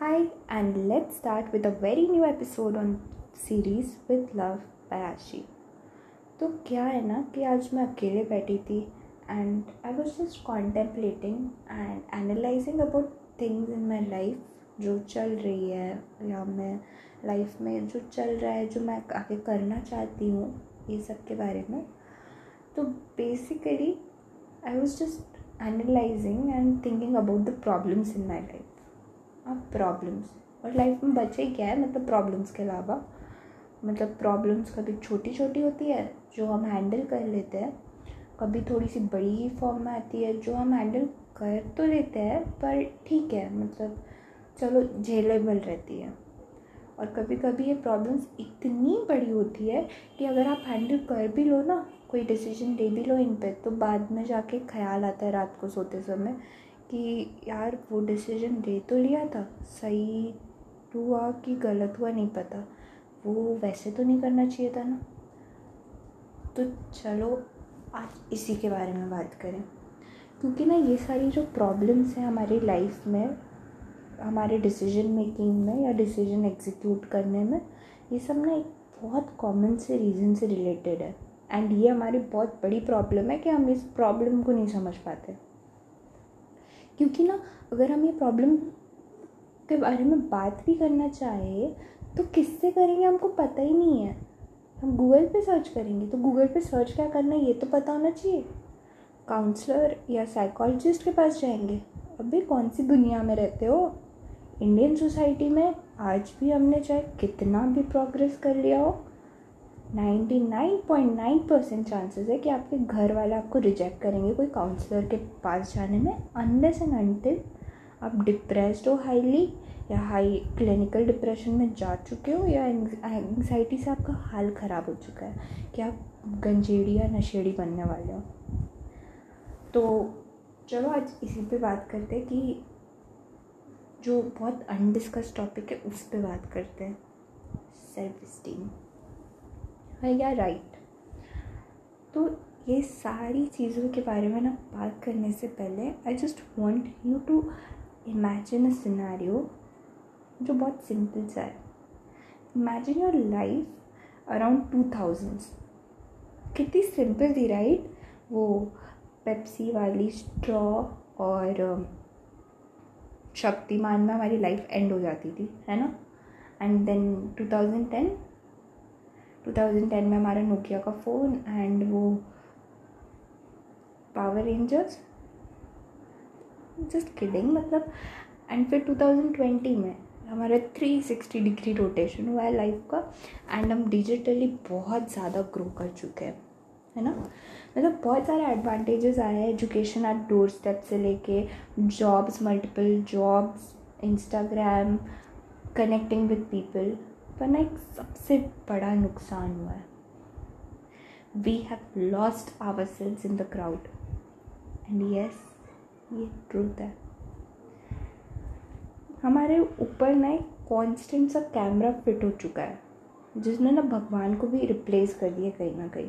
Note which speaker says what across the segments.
Speaker 1: Hi, and let's start with a very new episode on series with love by आशी तो क्या है ना कि आज मैं अकेले बैठी थी and I was just contemplating and analysing about things in my life जो चल रही है या मैं लाइफ में जो चल रहा है जो मैं आगे करना चाहती हूँ ये सब के बारे में। तो basically I was just analysing and thinking about the problems in my life अब प्रॉब्लम्स और लाइफ में बचे क्या है? मतलब प्रॉब्लम्स के अलावा। मतलब प्रॉब्लम्स कभी छोटी छोटी होती है, जो हम हैंडल कर लेते हैं। कभी थोड़ी सी बड़ी ही फॉर्म में आती है, जो हम हैंडल कर तो लेते हैं, पर ठीक है मतलब चलो झेलेबल रहती है। और कभी कभी ये प्रॉब्लम्स इतनी बड़ी होती है कि अगर आप हैंडल कर भी लो ना, कोई डिसीज़न ले भी लो इन पर तो बाद में जाके ख्याल आता है रात को सोते समय कि यार वो डिसीज़न ले तो लिया था। सही हुआ कि गलत हुआ नहीं पता। वो वैसे तो नहीं करना चाहिए था ना। तो चलो, आज इसी के बारे में बात करें। क्योंकि ना ये सारी जो प्रॉब्लम्स हैं हमारी लाइफ में, हमारे डिसीज़न मेकिंग में या डिसीज़न एग्जीक्यूट करने में, ये सब ना एक बहुत कॉमन से रीज़न से रिलेटेड है। एंड ये हमारी बहुत बड़ी प्रॉब्लम है कि हम इस प्रॉब्लम को नहीं समझ पाते। क्योंकि ना, अगर हम ये प्रॉब्लम के बारे में बात भी करना चाहे तो किससे करेंगे हमको पता ही नहीं है। हम गूगल पे सर्च करेंगे तो गूगल पे सर्च क्या करना है, ये तो पता होना चाहिए। काउंसलर या साइकोलॉजिस्ट के पास जाएँगे। अभी कौन सी दुनिया में रहते हो? इंडियन सोसाइटी में आज भी हमने चाहे कितना भी प्रोग्रेस कर लिया हो ninety nine point nine percent chances है कि आपके घर वाले आपको रिजेक्ट करेंगे कोई काउंसलर के पास जाने में अनलेस एंड अनटिल आप डिप्रेस्ड हो हाईली या हाई क्लिनिकल डिप्रेशन में जा चुके हो या एंगजाइटी से आपका हाल ख़राब हो चुका है कि आप गंजेड़ी या नशेड़ी बनने वाले हो। तो चलो आज इसी पे बात करते हैं कि जो बहुत अनडिस्कस टॉपिक है उस पर बात करते हैं। सेल्फ इस्टीम या राइट तो ये सारी चीज़ों के बारे में ना बात करने से पहले I just want you to imagine a scenario जो बहुत सिंपल सा है। Imagine your life around two thousands कितनी सिंपल थी राइट वो पेप्सी वाली स्ट्रॉ और शक्तिमान में हमारी लाइफ एंड हो जाती थी, है ना? And then two thousand ten 2010 में हमारा नोकिया का फ़ोन एंड वो पावर रेंजर्स जस्ट किडिंग मतलब. एंड फिर 2020 में हमारा 360 डिग्री रोटेशन हुआ है लाइफ का. एंड हम डिजिटली बहुत ज़्यादा ग्रो कर चुके हैं, है ना? मतलब बहुत सारे एडवांटेजेस आए हैं एजुकेशन एट डोर स्टेप से लेके jobs multiple jobs Instagram connecting with people पर ना एक सबसे बड़ा नुकसान हुआ है। We have lost our selves in the crowd and yes ये ट्रूथ है। हमारे ऊपर ना एक कॉन्स्टेंट सा कैमरा फिट हो चुका है, जिसने ना भगवान को भी रिप्लेस कर दिया कहीं ना कहीं।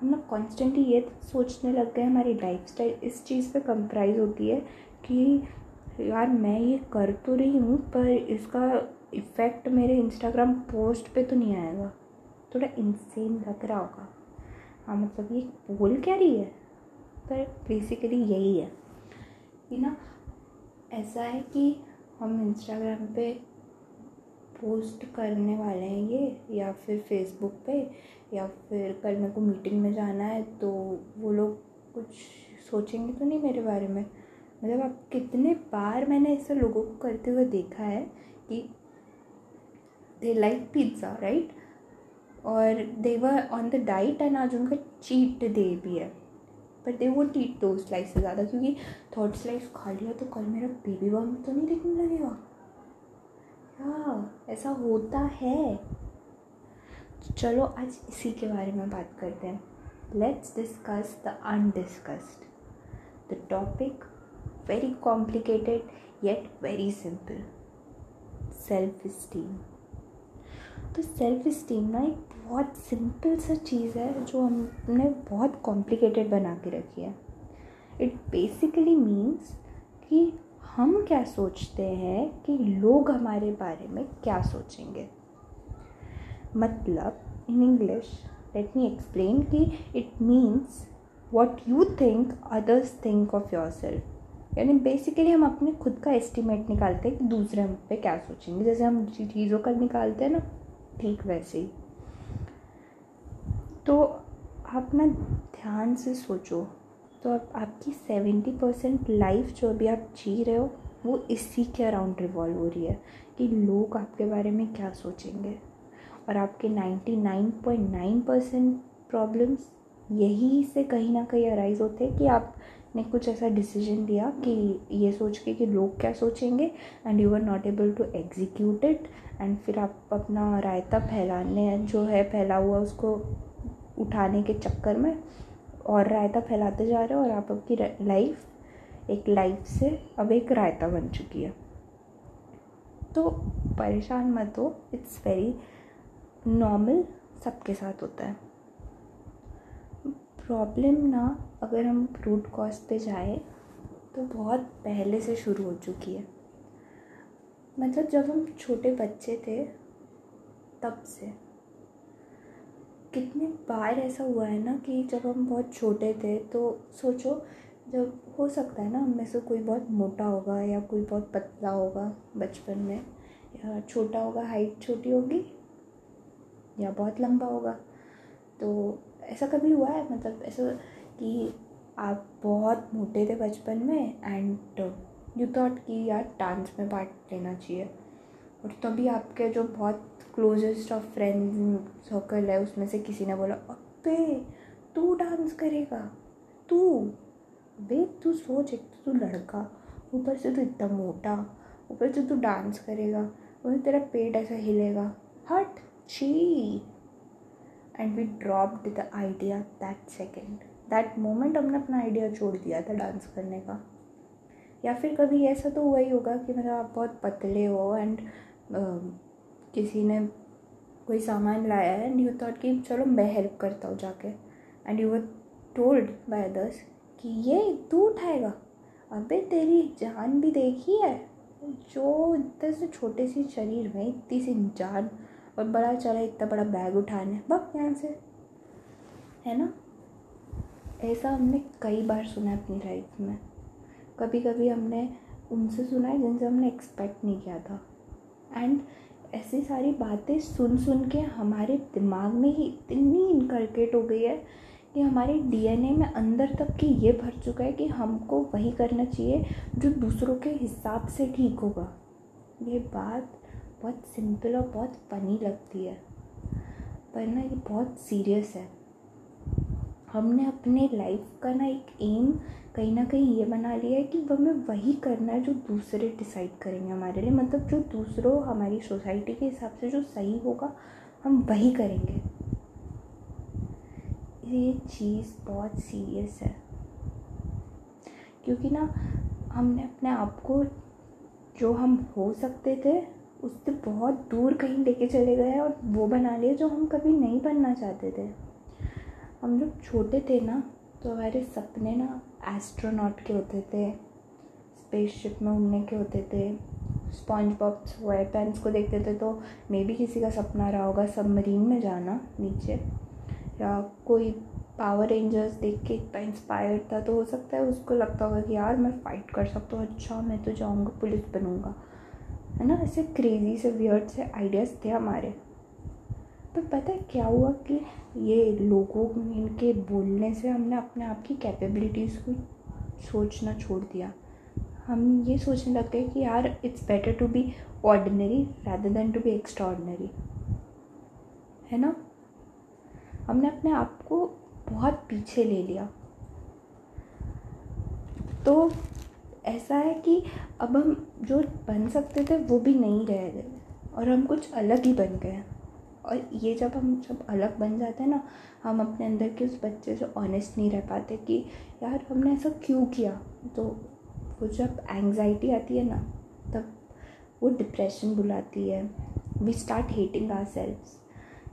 Speaker 1: हम ना कॉन्स्टेंटली ये सोचने लग गए हमारी लाइफ स्टाइल इस चीज़ पे कंप्राइज होती है कि यार मैं ये कर तो रही हूँ, पर इसका इफ़ेक्ट मेरे इंस्टाग्राम पोस्ट पे तो नहीं आएगा। थोड़ा इंसेन लग रहा होगा। हाँ मतलब ये बोल क्या रही है? पर बेसिकली यही है। कि ना, ऐसा है कि हम इंस्टाग्राम पे पोस्ट करने वाले हैं ये, या फिर फेसबुक पे, या फिर कल मेरे को मीटिंग में जाना है तो वो लोग कुछ सोचेंगे तो नहीं मेरे बारे में? मतलब आप कितने बार मैंने ऐसे लोगों को करते हुए देखा है कि दे लाइक पिज़्ज़ा राइट और they were on the diet and आज उनका चीट डे भी है। पर दे वोट ईट दो स्लाइस से ज़्यादा क्योंकि थर्ड स्लाइस खा लिया तो कल मेरा बेबी बम तो नहीं दिखने लगेगा। हाँ ऐसा होता है। चलो आज इसी के बारे में बात करते हैं। Let's discuss the undiscussed the topic very complicated yet very simple self esteem तो सेल्फ इस्टीम ना एक बहुत सिंपल सा चीज़ है, जो हमने बहुत कॉम्प्लिकेटेड बना के रखी है। इट बेसिकली मीन्स कि हम क्या सोचते हैं, कि लोग हमारे बारे में क्या सोचेंगे। मतलब in English let me explain कि it means what you think others think of yourself यानी बेसिकली हम अपने खुद का एस्टिमेट निकालते हैं कि दूसरे हम पे क्या सोचेंगे। जैसे हम चीज़ों का निकालते हैं ना, ठीक वैसे ही। तो आप ना ध्यान से सोचो तो आप, आपकी सेवेंटी परसेंट लाइफ जो अभी आप जी रहे हो, वो इसी के अराउंड रिवॉल्व हो रही है कि लोग आपके बारे में क्या सोचेंगे। और आपके ninety nine point nine percent problems यही से कहीं ना कहीं अराइज होते हैं कि आपने कुछ ऐसा डिसीज़न लिया कि ये सोच के कि लोग क्या सोचेंगे? And you are not able to execute it and फिर आप अपना रायता फैलाने जो है, फैला हुआ उसको उठाने के चक्कर में और रायता फैलाते जा रहे हो और आप आपकी लाइफ एक लाइफ से अब एक रायता बन चुकी है। तो परेशान मत हो इट्स वेरी नॉर्मल सबके साथ होता है। प्रॉब्लम ना अगर हम रूट कॉज पे जाए तो बहुत पहले से शुरू हो चुकी है। मतलब जब हम छोटे बच्चे थे, तब से। कितने बार ऐसा हुआ है ना कि जब हम बहुत छोटे थे तो सोचो, जब हो सकता है ना हम से कोई बहुत मोटा होगा या कोई बहुत पतला होगा बचपन में, या छोटा होगा, हाइट छोटी होगी, या बहुत लंबा होगा तो ऐसा कभी हुआ है? मतलब ऐसा कि आप बहुत मोटे थे बचपन में एंड यू थॉट कि यार डांस में पार्ट लेना चाहिए। और तभी आपके जो बहुत क्लोजेस्ट ऑफ़ फ्रेंड सर्कल है, उसमें से किसी ने बोला, अबे, तू डांस करेगा? तू? बे तू सोच, एक तो तू लड़का, ऊपर से तू इतना मोटा, ऊपर से तू डांस करेगा, और तेरा पेट ऐसा हिलेगा। हट, छी! And we dropped the idea that second that moment हमने अपना आइडिया छोड़ दिया था डांस करने का। या फिर कभी ऐसा तो हुआ ही होगा कि मतलब आप बहुत पतले हो एंड किसी ने कोई सामान लाया है एंड यू थॉट कि चलो मैं हेल्प करता हूँ जाके। And you were told by others कि ये तू उठाएगा। अबे तेरी जान भी देखी है। जो इतने से छोटे सी शरीर में इतनी सी जान और बड़ा चला, इतना बड़ा बैग उठाने। बक यहाँ से। है ना? ऐसा हमने कई बार सुना है अपनी लाइफ में। कभी कभी हमने उनसे सुना है जिनसे हमने एक्सपेक्ट नहीं किया था। एंड ऐसी सारी बातें सुन सुन के हमारे दिमाग में ही इतनी इनकलकेट हो गई है कि हमारे डीएनए में अंदर तक कि ये भर चुका है कि हमको वही करना चाहिए जो दूसरों के हिसाब से ठीक होगा। ये बात बहुत सिंपल और बहुत फ़नी लगती है। पर ना ये बहुत सीरियस है। हमने अपने लाइफ का ना एक एम कहीं ना कहीं ये बना लिया है कि हमें वही करना है जो दूसरे डिसाइड करेंगे हमारे लिए। मतलब जो दूसरों, हमारी सोसाइटी के हिसाब से जो सही होगा, हम वही करेंगे। ये चीज़ बहुत सीरियस है। क्योंकि ना हमने अपने आप को जो हम हो सकते थे उससे बहुत दूर कहीं लेके चले गए और वो बना लिए जो हम कभी नहीं बनना चाहते थे। हम जब छोटे थे ना तो हमारे सपने ना एस्ट्रोनॉट के होते थे स्पेसशिप में उड़ने के होते थे। स्पॉन्ज बॉब पेंस को देखते थे तो मे भी किसी का सपना रहा होगा सबमरीन में जाना नीचे। या कोई पावर रेंजर्स देख के इतना इंस्पायर था तो हो सकता है उसको लगता होगा कि यार मैं फ़ाइट कर सकता हूँ अच्छा मैं तो जाऊँगा, पुलिस बनूँगा। है ना? ऐसे क्रेज़ी से वियर्ड से आइडियाज़ थे हमारे। पर पता है क्या हुआ कि ये लोगों, इनके बोलने से हमने अपने आप की कैपेबिलिटीज़ को सोचना छोड़ दिया। हम ये सोचने लग गए कि यार it's better to be ordinary rather than to be extraordinary है ना? हमने अपने आप को बहुत पीछे ले लिया। तो ऐसा है कि अब हम जो बन सकते थे, वो भी नहीं रह गए। और हम कुछ अलग ही बन गए। और ये जब हम जब अलग बन जाते हैं ना, हम अपने अंदर के उस बच्चे से ऑनेस्ट नहीं रह पाते कि, यार, हमने ऐसा क्यों किया? तो वो जब एंग्जाइटी आती है ना, तब वो डिप्रेशन बुलाती है। We start hating our self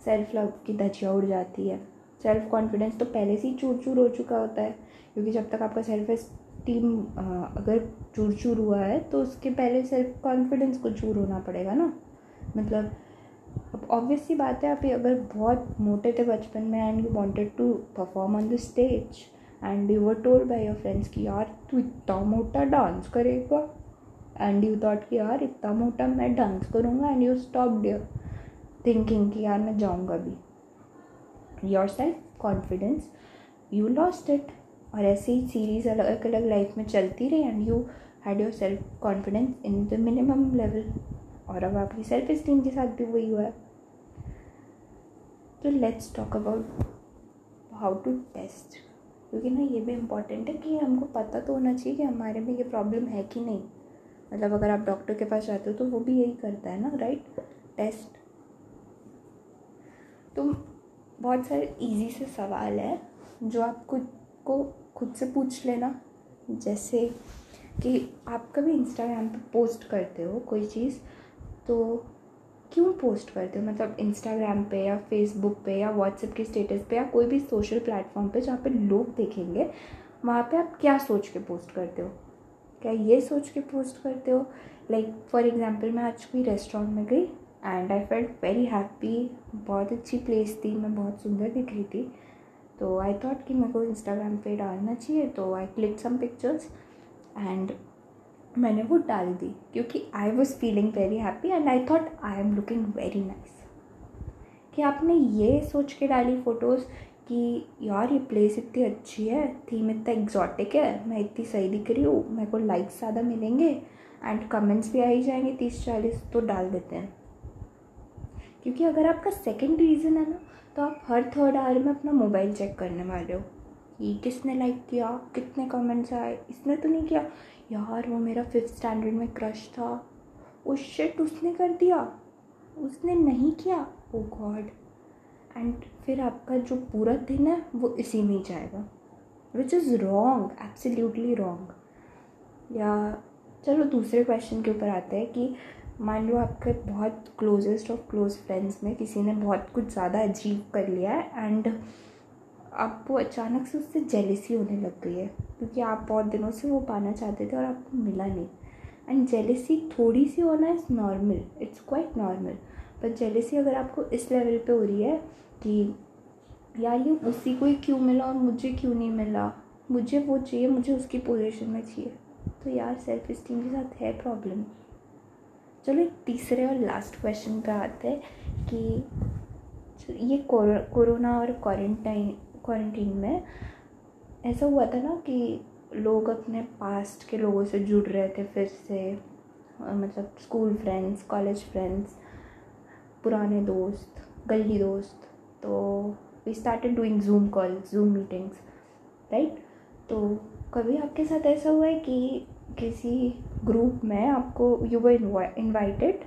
Speaker 1: self love की धजिया उड़ जाती है। सेल्फ कॉन्फिडेंस तो पहले से ही चूर चूर हो चुका होता है, क्योंकि जब तक आपका सेल्फ टीम अगर चूर चूर हुआ है तो उसके पहले सेल्फ कॉन्फिडेंस को चूर होना पड़ेगा ना। मतलब अब ऑब्वियस सी बात है, आप अगर बहुत मोटे थे बचपन में and you wanted to perform on the stage and you were told by your friends कि, यार, तू इतना मोटा डांस करेगा? एंड यू थॉट कि, यार, इतना मोटा मैं डांस करूँगा and you stop dear thinking कि, यार, मैं जाऊँगा भी. Your self confidence you lost it और ऐसे ही सीरीज़ अलग अलग लाइफ में चलती रही and you had your self confidence in the minimum level और अब आपकी सेल्फ इस्टीम के साथ भी वही हुआ है। तो let's talk about how to test क्योंकि ना ये भी इंपॉर्टेंट है कि हमको पता तो होना चाहिए कि हमारे में ये प्रॉब्लम है कि नहीं। मतलब अगर आप डॉक्टर के पास जाते हो तो वो भी यही करता है ना राइट टेस्ट तो बहुत सारे इजी से सवाल है जो आप खुद को खुद से पूछ लेना। जैसे कि आप कभी इंस्टाग्राम पे पोस्ट करते हो कोई चीज़ तो क्यों पोस्ट करते हो? मतलब इंस्टाग्राम पे या फेसबुक पे या व्हाट्सएप के स्टेटस पे या कोई भी सोशल प्लेटफॉर्म पे जहाँ पे लोग देखेंगे, वहाँ पे आप क्या सोच के पोस्ट करते हो? क्या ये सोच के पोस्ट करते हो? लाइक फॉर एग्ज़ाम्पल मैं आज कोई रेस्टोरेंट में गई and I felt very happy बहुत अच्छी प्लेस थी, मैं बहुत सुंदर दिख रही थी। तो आई थॉट कि मेरे को इंस्टाग्राम पे डालना चाहिए तो I click some pictures and मैंने वो डाल दी, क्योंकि I was feeling very happy and I thought I am looking very nice कि आपने ये सोच के डाली फ़ोटोज़ कि यार ये प्लेस इतनी अच्छी है थीम इतना एग्जॉटिक है, मैं इतनी सही दिख रही हूँ, मेरे को लाइक्स ज़्यादा मिलेंगे एंड कमेंट्स भी आ ही जाएँगे तीस चालीस तो डाल देते हैं। क्योंकि अगर आपका सेकंड रीज़न है ना तो आप हर थर्ड आवर में अपना मोबाइल चेक करने वाले हो। कि किसने लाइक किया? कितने कमेंट्स आए? इसने तो नहीं किया। यार, वो मेरा फिफ्थ स्टैंडर्ड में क्रश था। उस शिट उसने कर दिया। उसने नहीं किया। ओ गॉड एंड फिर आपका जो पूरा दिन है, वो इसी में ही जाएगा। Which is wrong absolutely wrong या चलो दूसरे क्वेश्चन के ऊपर आते हैं कि मान लो आपके बहुत क्लोजेस्ट ऑफ़ क्लोज फ्रेंड्स में किसी ने बहुत कुछ ज़्यादा अचीव कर लिया है एंड आपको अचानक से उससे जेलिसी होने लग गई है क्योंकि आप बहुत दिनों से वो पाना चाहते थे और आपको मिला नहीं। एंड जेलिसी थोड़ी सी होना is normal it's quite normal पर जेलिसी अगर आपको इस लेवल पे हो रही है कि यार ये उसी को ही क्यों मिला और मुझे क्यों नहीं मिला? मुझे वो चाहिए, मुझे उसकी पोजीशन में चाहिए। तो यार सेल्फ इस्टीम के साथ है प्रॉब्लम चलो एक तीसरे और लास्ट क्वेश्चन पे आते हैं कि ये कोरोना और क्वारंटाइन क्वारंटीन में ऐसा हुआ था ना कि लोग अपने पास्ट के लोगों से जुड़ रहे थे फिर से मतलब स्कूल फ्रेंड्स कॉलेज फ्रेंड्स पुराने दोस्त गली दोस्त तो we started doing Zoom call Zoom meetings right तो कभी आपके साथ ऐसा हुआ है कि किसी ग्रुप में आपको यू वर इनवाइटेड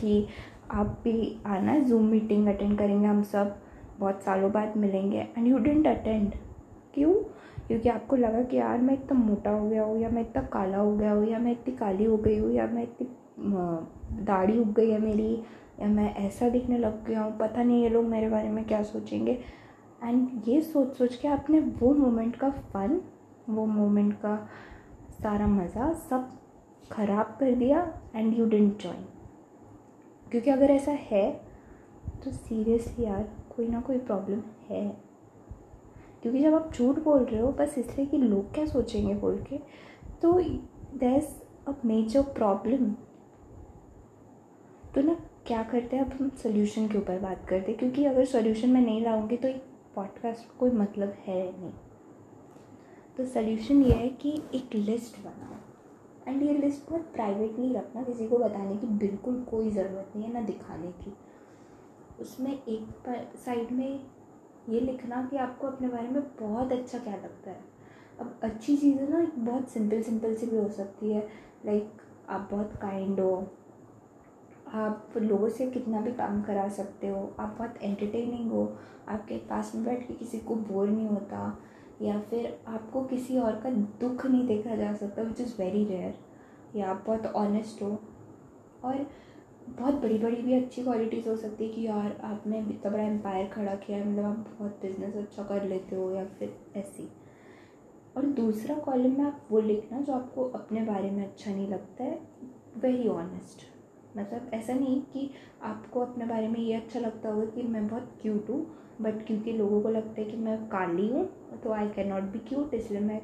Speaker 1: कि आप भी आना है जूम मीटिंग अटेंड करेंगे हम सब। बहुत सालों बाद मिलेंगे। एंड यू डेंट अटेंड क्यों? क्योंकि आपको लगा कि यार मैं इतना मोटा हो गया हूँ, या मैं इतना काला हो गया हूँ, या मैं इतनी काली हो गई हूँ, या मैं इतनी दाढ़ी उग गई है मेरी, या मैं ऐसा दिखने लग गया हूँ। पता नहीं ये लोग मेरे बारे में क्या सोचेंगे। एंड ये सोच सोच के आपने वो मोमेंट का फ़न वो मोमेंट का सारा मज़ा सब ख़राब कर दिया एंड यू डेंट जॉइन क्योंकि अगर ऐसा है तो सीरियसली यार, कोई ना कोई प्रॉब्लम है। क्योंकि जब आप झूठ बोल रहे हो, बस इसलिए कि लोग क्या सोचेंगे बोल के तो दैस अ मेजर प्रॉब्लम तो ना, क्या करते हैं, अब हम सोल्यूशन के ऊपर बात करते हैं। क्योंकि अगर सोल्यूशन मैं नहीं लाऊँगी तो एक पॉडकास्ट कोई मतलब है नहीं। तो सोल्यूशन ये है कि एक लिस्ट बनाओ। एंड ये लिस्ट बहुत प्राइवेटली रखना, किसी को बताने की बिल्कुल कोई ज़रूरत नहीं है, ना दिखाने की। उसमें एक साइड में ये लिखना कि आपको अपने बारे में बहुत अच्छा क्या लगता है। अब अच्छी चीज़ें ना बहुत सिंपल सिंपल सी भी हो सकती है। लाइक आप बहुत काइंड हो। आप लोगों से कितना भी काम करा सकते हो। आप बहुत एंटरटेनिंग हो। आपके पास में बैठ के किसी को बोर नहीं होता। या फिर आपको किसी और का दुख नहीं देखा जा सकता विच इज़ वेरी रेयर या आप बहुत ऑनेस्ट हो। और बहुत बड़ी बड़ी भी अच्छी क्वालिटीज़ हो सकती है कि यार, आपने इतना बड़ा एम्पायर खड़ा किया मतलब आप बहुत बिज़नेस अच्छा कर लेते हो या फिर ऐसी। और दूसरा कॉलम में आप वो लिखना जो आपको अपने बारे में अच्छा नहीं लगता है वेरी ऑनेस्ट मतलब ऐसा नहीं कि आपको अपने बारे में ये अच्छा लगता होगा कि मैं बहुत क्यूट हूँ बट क्योंकि लोगों को लगता है कि मैं काली हूँ तो I can not be cute इसलिए मैं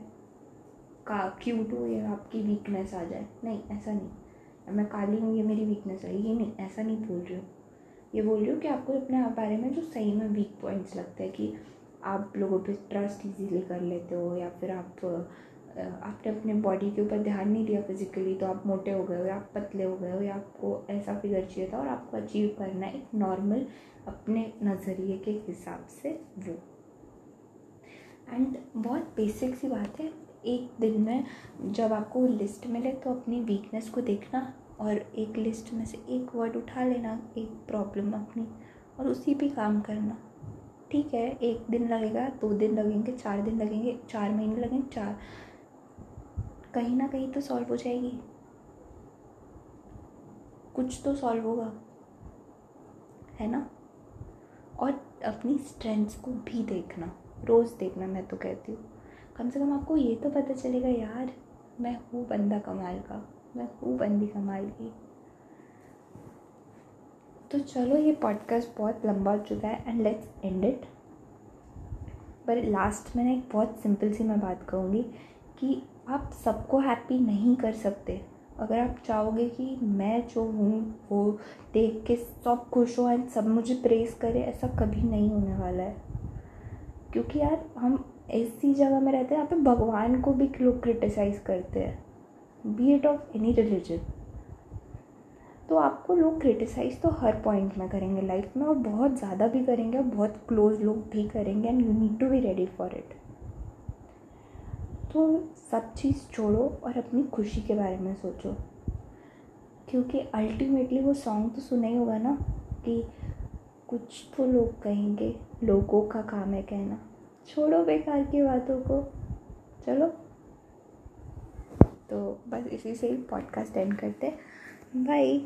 Speaker 1: का क्यूट हूँ, ये आपकी वीकनेस आ जाए। नहीं, ऐसा नहीं। मैं काली हूँ, ये मेरी वीकनेस है। ये नहीं, ऐसा नहीं बोल रही हूँ। ये बोल रही हूँ कि आपको अपने आप बारे में जो सही में वीक पॉइंट्स लगते हैं कि आप लोगों पे ट्रस्ट इजीली कर लेते हो या फिर आप आपने अपने बॉडी के ऊपर ध्यान नहीं दिया फिजिकली तो आप मोटे हो गए हो या आप पतले हो गए हो या आपको ऐसा फिगर चाहिए था और आपको अचीव करना एक नॉर्मल अपने नज़रिए के हिसाब से वो। एंड बहुत बेसिक सी बात है, एक दिन में जब आपको लिस्ट मिले तो अपनी वीकनेस को देखना और एक लिस्ट में से एक वर्ड उठा लेना, एक प्रॉब्लम अपनी और उसी पे काम करना। ठीक है, एक दिन लगेगा, दो दिन लगेंगे, चार दिन लगेंगे, चार महीने लगेंगे, चार कहीं ना कहीं तो सॉल्व हो जाएगी। कुछ तो सॉल्व होगा। है ना? और अपनी स्ट्रेंथ्स को भी देखना। रोज़ देखना, मैं तो कहती हूँ। कम से कम आपको ये तो पता चलेगा, यार, मैं हूँ बंदा कमाल का। मैं हूँ बंदी कमाल की। तो चलो, ये पॉडकास्ट बहुत लंबा हो चुका है एंड लेट्स एंड इट पर लास्ट में ना एक बहुत सिंपल सी मैं बात कहूँगी कि आप सबको हैप्पी नहीं कर सकते। अगर आप चाहोगे कि मैं जो हूँ, वो देख के सब खुश हो एंड सब मुझे प्रेस करे, ऐसा कभी नहीं होने वाला है। क्योंकि यार, हम ऐसी जगह में रहते हैं यहाँ पे भगवान को भी लोग क्रिटिसाइज़ करते हैं। Be it of any religion तो आपको लोग क्रिटिसाइज़ तो हर पॉइंट में करेंगे लाइफ में और बहुत ज़्यादा भी करेंगे और बहुत क्लोज लोग भी करेंगे and you need to be ready for it तो सब चीज़ छोड़ो और अपनी खुशी के बारे में सोचो। क्योंकि अल्टीमेटली वो सॉन्ग तो सुना ही होगा ना, कि कुछ तो लोग कहेंगे, लोगों का काम है कहना। छोड़ो बेकार की बातों को। चलो। तो बस इसी से ही पॉडकास्ट एंड करते हैं। बाय